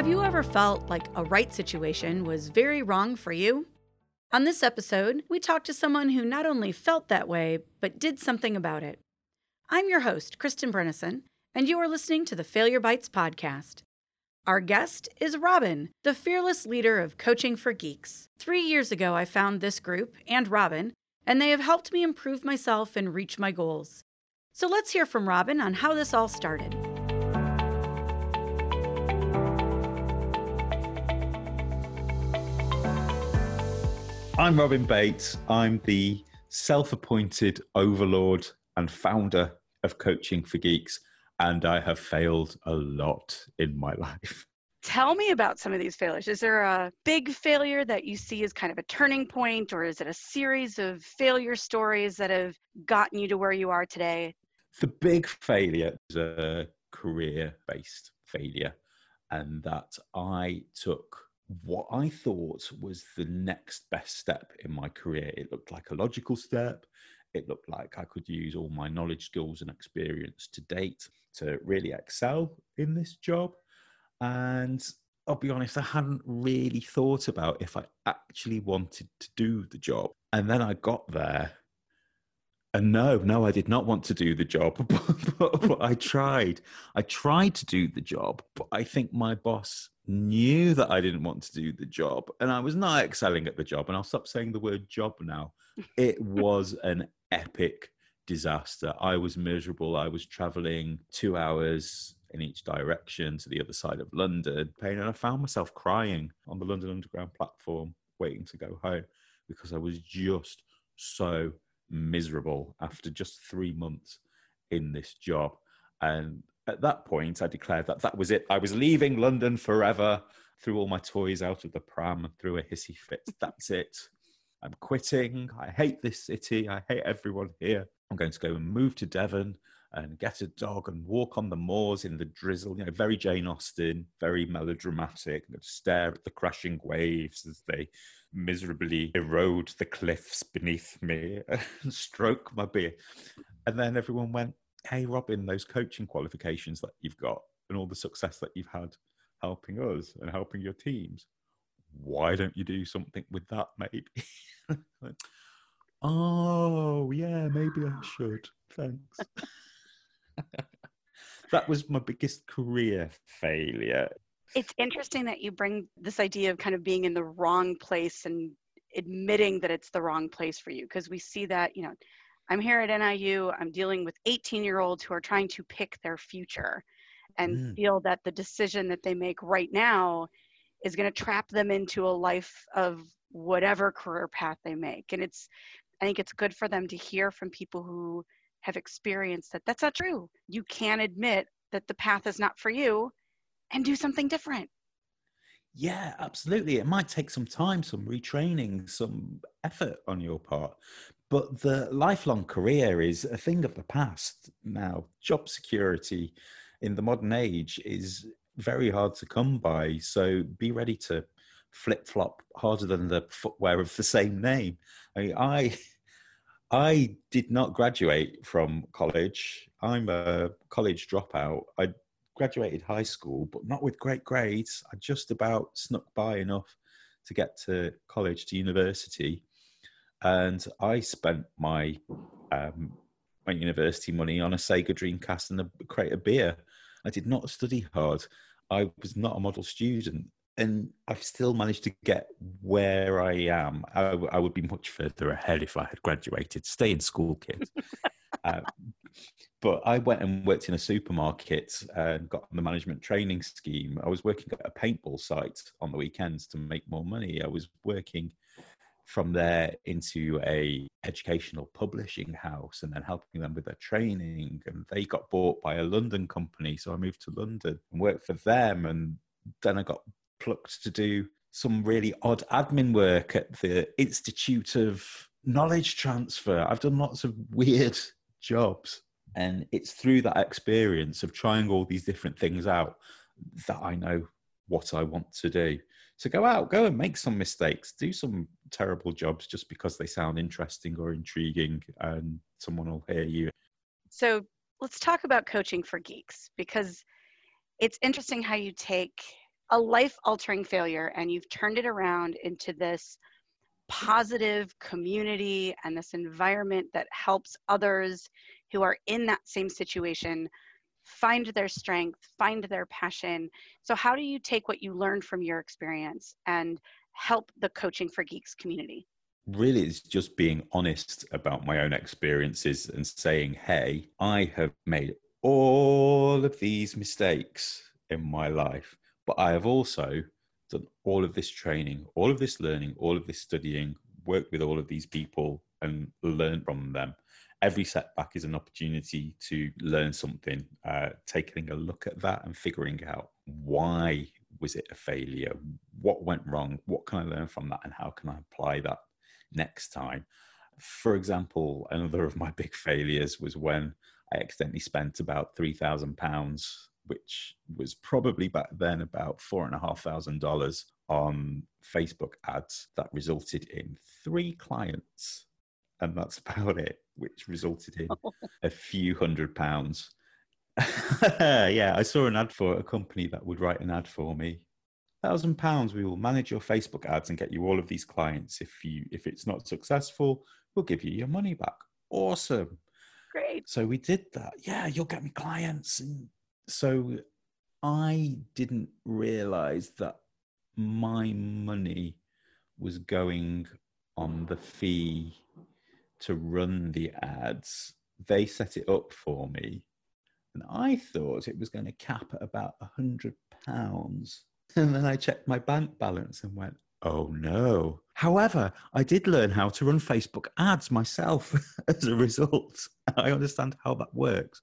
Have you ever felt like a right situation was very wrong for you? On this episode, we talk to someone who not only felt that way, but did something about it. I'm your host, Kristen Brennison, and you are listening to the Failure Bites podcast. Our guest is Robin, the fearless leader of Coaching for Geeks. Three years ago, I found this group and Robin, and they have helped me improve myself and reach my goals. So let's hear from Robin on how this all started. I'm Robin Bates. I'm the self appointed overlord and founder of Coaching for Geeks, and I have failed a lot in my life. Tell me about some of these failures. Is there a big failure that you see as kind of a turning point, or is it a series of failure stories that have gotten you to where you are today? The big failure is a career based failure, and that I took what I thought was the next best step in my career. It looked like a logical step. It looked like I could use all my knowledge, skills, and experience to date to really excel in this job. And I'll be honest, I hadn't really thought about if I actually wanted to do the job. And then I got there. And no, no, I did not want to do the job, but, but, but I tried. I tried to do the job, but I think my boss knew that I didn't want to do the job and I was not excelling at the job. And I'll stop saying the word job now. It was an epic disaster. I was miserable. I was traveling two hours in each direction to the other side of London. Pain and I found myself crying on the London Underground platform, waiting to go home because I was just so miserable after just three months in this job. And at that point, I declared that that was it. I was leaving London forever, threw all my toys out of the pram threw a hissy fit. That's it. I'm quitting. I hate this city. I hate everyone here. I'm going to go and move to Devon and get a dog and walk on the moors in the drizzle. You know, very Jane Austen, very melodramatic. Stare at the crashing waves as they miserably erode the cliffs beneath me and stroke my beard. And then everyone went, hey, Robin, those coaching qualifications that you've got and all the success that you've had helping us and helping your teams, why don't you do something with that, maybe? oh, yeah, maybe I should. Thanks. that was my biggest career failure. It's interesting that you bring this idea of kind of being in the wrong place and admitting that it's the wrong place for you because we see that, you know, I'm here at NIU, I'm dealing with 18 year olds who are trying to pick their future and mm. feel that the decision that they make right now is going to trap them into a life of whatever career path they make. And it's, I think it's good for them to hear from people who have experienced that that's not true. You can admit that the path is not for you and do something different. Yeah, absolutely. It might take some time, some retraining, some effort on your part, but the lifelong career is a thing of the past now. Job security in the modern age is very hard to come by. So be ready to flip flop harder than the footwear of the same name. I, mean, I, I did not graduate from college. I'm a college dropout. I graduated high school, but not with great grades. I just about snuck by enough to get to college, to university and I spent my um, my university money on a Sega Dreamcast and a crate of beer. I did not study hard. I was not a model student, and I've still managed to get where I am. I, I would be much further ahead if I had graduated. Stay in school, kids. uh, but I went and worked in a supermarket and got on the management training scheme. I was working at a paintball site on the weekends to make more money. I was working from there into a educational publishing house and then helping them with their training. And they got bought by a london company so i moved to london and worked for them. And then i got plucked to do some really odd admin work at the institute of knowledge transfer. I've done lots of weird jobs. And it's through that experience of trying all these different things out that i know what i want to do so go out, go and make some mistakes, do some terrible jobs just because they sound interesting or intriguing and someone will hear you. So let's talk about coaching for geeks because it's interesting how you take a life altering failure and you've turned it around into this positive community and this environment that helps others who are in that same situation find their strength, find their passion. So, how do you take what you learned from your experience and help the Coaching for Geeks community? Really, it's just being honest about my own experiences and saying, hey, I have made all of these mistakes in my life, but I have also done all of this training, all of this learning, all of this studying, worked with all of these people and learned from them every setback is an opportunity to learn something, uh, taking a look at that and figuring out why was it a failure? What went wrong? What can I learn from that? And how can I apply that next time? For example, another of my big failures was when I accidentally spent about £3,000, which was probably back then about four and a half thousand dollars on Facebook ads that resulted in three clients and that's about it, which resulted in a few hundred pounds. yeah, I saw an ad for a company that would write an ad for me. Thousand pounds, we will manage your Facebook ads and get you all of these clients. If you if it's not successful, we'll give you your money back. Awesome. Great. So we did that. Yeah, you'll get me clients. And so I didn't realize that my money was going on the fee to run the ads, they set it up for me. And I thought it was going to cap at about a hundred pounds. And then I checked my bank balance and went, oh no. However, I did learn how to run Facebook ads myself as a result. I understand how that works.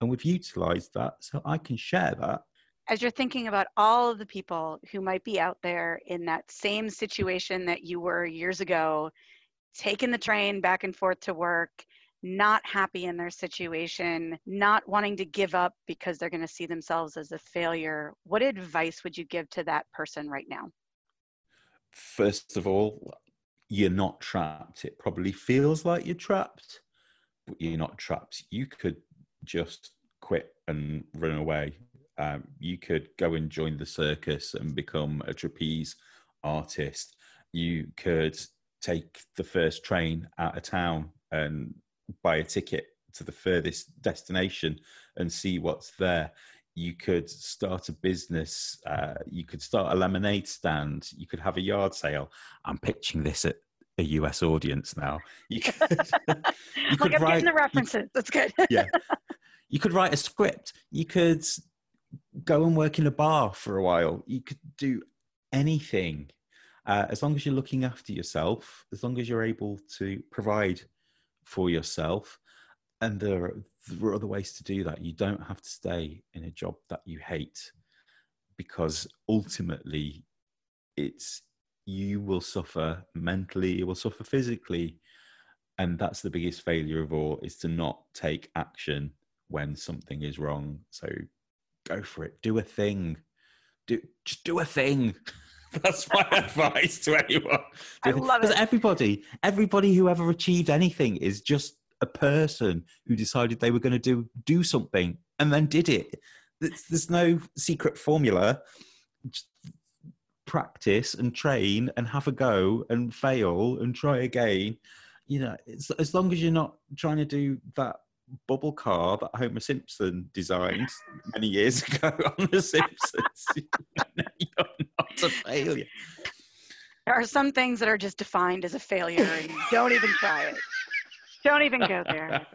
And we've utilized that so I can share that. As you're thinking about all of the people who might be out there in that same situation that you were years ago, taking the train back and forth to work, not happy in their situation, not wanting to give up because they're going to see themselves as a failure, what advice would you give to that person right now? First of all, you're not trapped. It probably feels like you're trapped, but you're not trapped. You could just quit and run away. Um, you could go and join the circus and become a trapeze artist. You could take the first train out of town and buy a ticket to the furthest destination and see what's there. You could start a business. Uh, you could start a lemonade stand. You could have a yard sale. I'm pitching this at a US audience now. You could, you could like I'm write, getting the references. You, That's good. yeah. You could write a script. You could go and work in a bar for a while. You could do anything uh, as long as you're looking after yourself, as long as you're able to provide for yourself, and there are, there are other ways to do that. You don't have to stay in a job that you hate because ultimately it's you will suffer mentally, you will suffer physically. And that's the biggest failure of all is to not take action when something is wrong. So go for it. Do a thing. Do just do a thing. That's my advice to anyone. I love it. Because everybody, everybody who ever achieved anything is just a person who decided they were going to do do something and then did it. There's, there's no secret formula. Just practice and train and have a go and fail and try again. You know, as long as you're not trying to do that bubble car that Homer Simpson designed many years ago on The Simpsons. You're not a failure. There are some things that are just defined as a failure, and don't even try it. Don't even go there.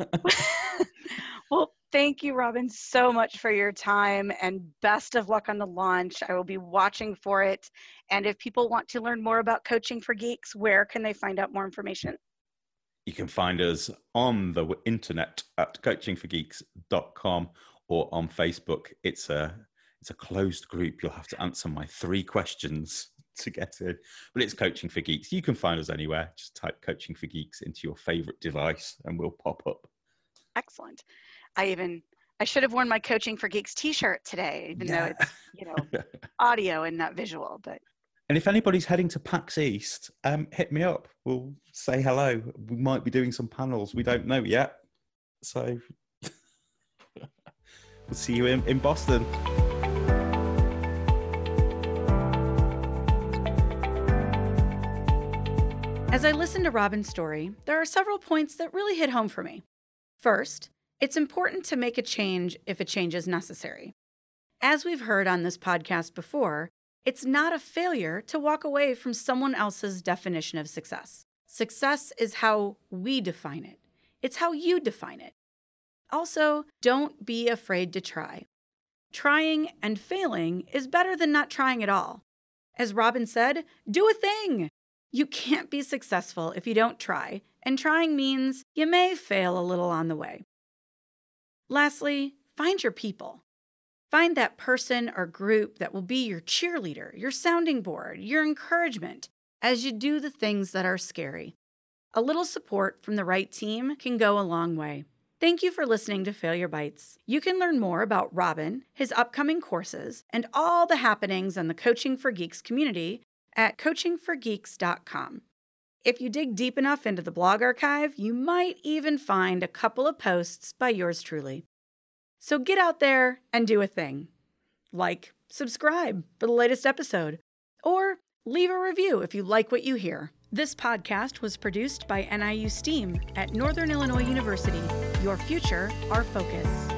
well, thank you, Robin, so much for your time and best of luck on the launch. I will be watching for it. And if people want to learn more about Coaching for Geeks, where can they find out more information? You can find us on the internet at coachingforgeeks.com or on Facebook. It's a it's a closed group. You'll have to answer my three questions to get in. But it's Coaching for Geeks. You can find us anywhere. Just type Coaching for Geeks into your favorite device and we'll pop up. Excellent. I even I should have worn my Coaching for Geeks t-shirt today, even yeah. though it's, you know, audio and not visual, but and if anybody's heading to PAX East, um, hit me up. We'll say hello. We might be doing some panels. We don't know yet. So We'll see you in, in Boston. As I listen to Robin's story, there are several points that really hit home for me. First, it's important to make a change if a change is necessary. As we've heard on this podcast before, it's not a failure to walk away from someone else's definition of success. Success is how we define it, it's how you define it. Also, don't be afraid to try. Trying and failing is better than not trying at all. As Robin said, do a thing. You can't be successful if you don't try, and trying means you may fail a little on the way. Lastly, find your people. Find that person or group that will be your cheerleader, your sounding board, your encouragement as you do the things that are scary. A little support from the right team can go a long way. Thank you for listening to Failure Bites. You can learn more about Robin, his upcoming courses, and all the happenings in the Coaching for Geeks community at coachingforgeeks.com. If you dig deep enough into the blog archive, you might even find a couple of posts by yours truly. So get out there and do a thing. Like, subscribe for the latest episode, or leave a review if you like what you hear. This podcast was produced by NIU STEAM at Northern Illinois University. Your future, our focus.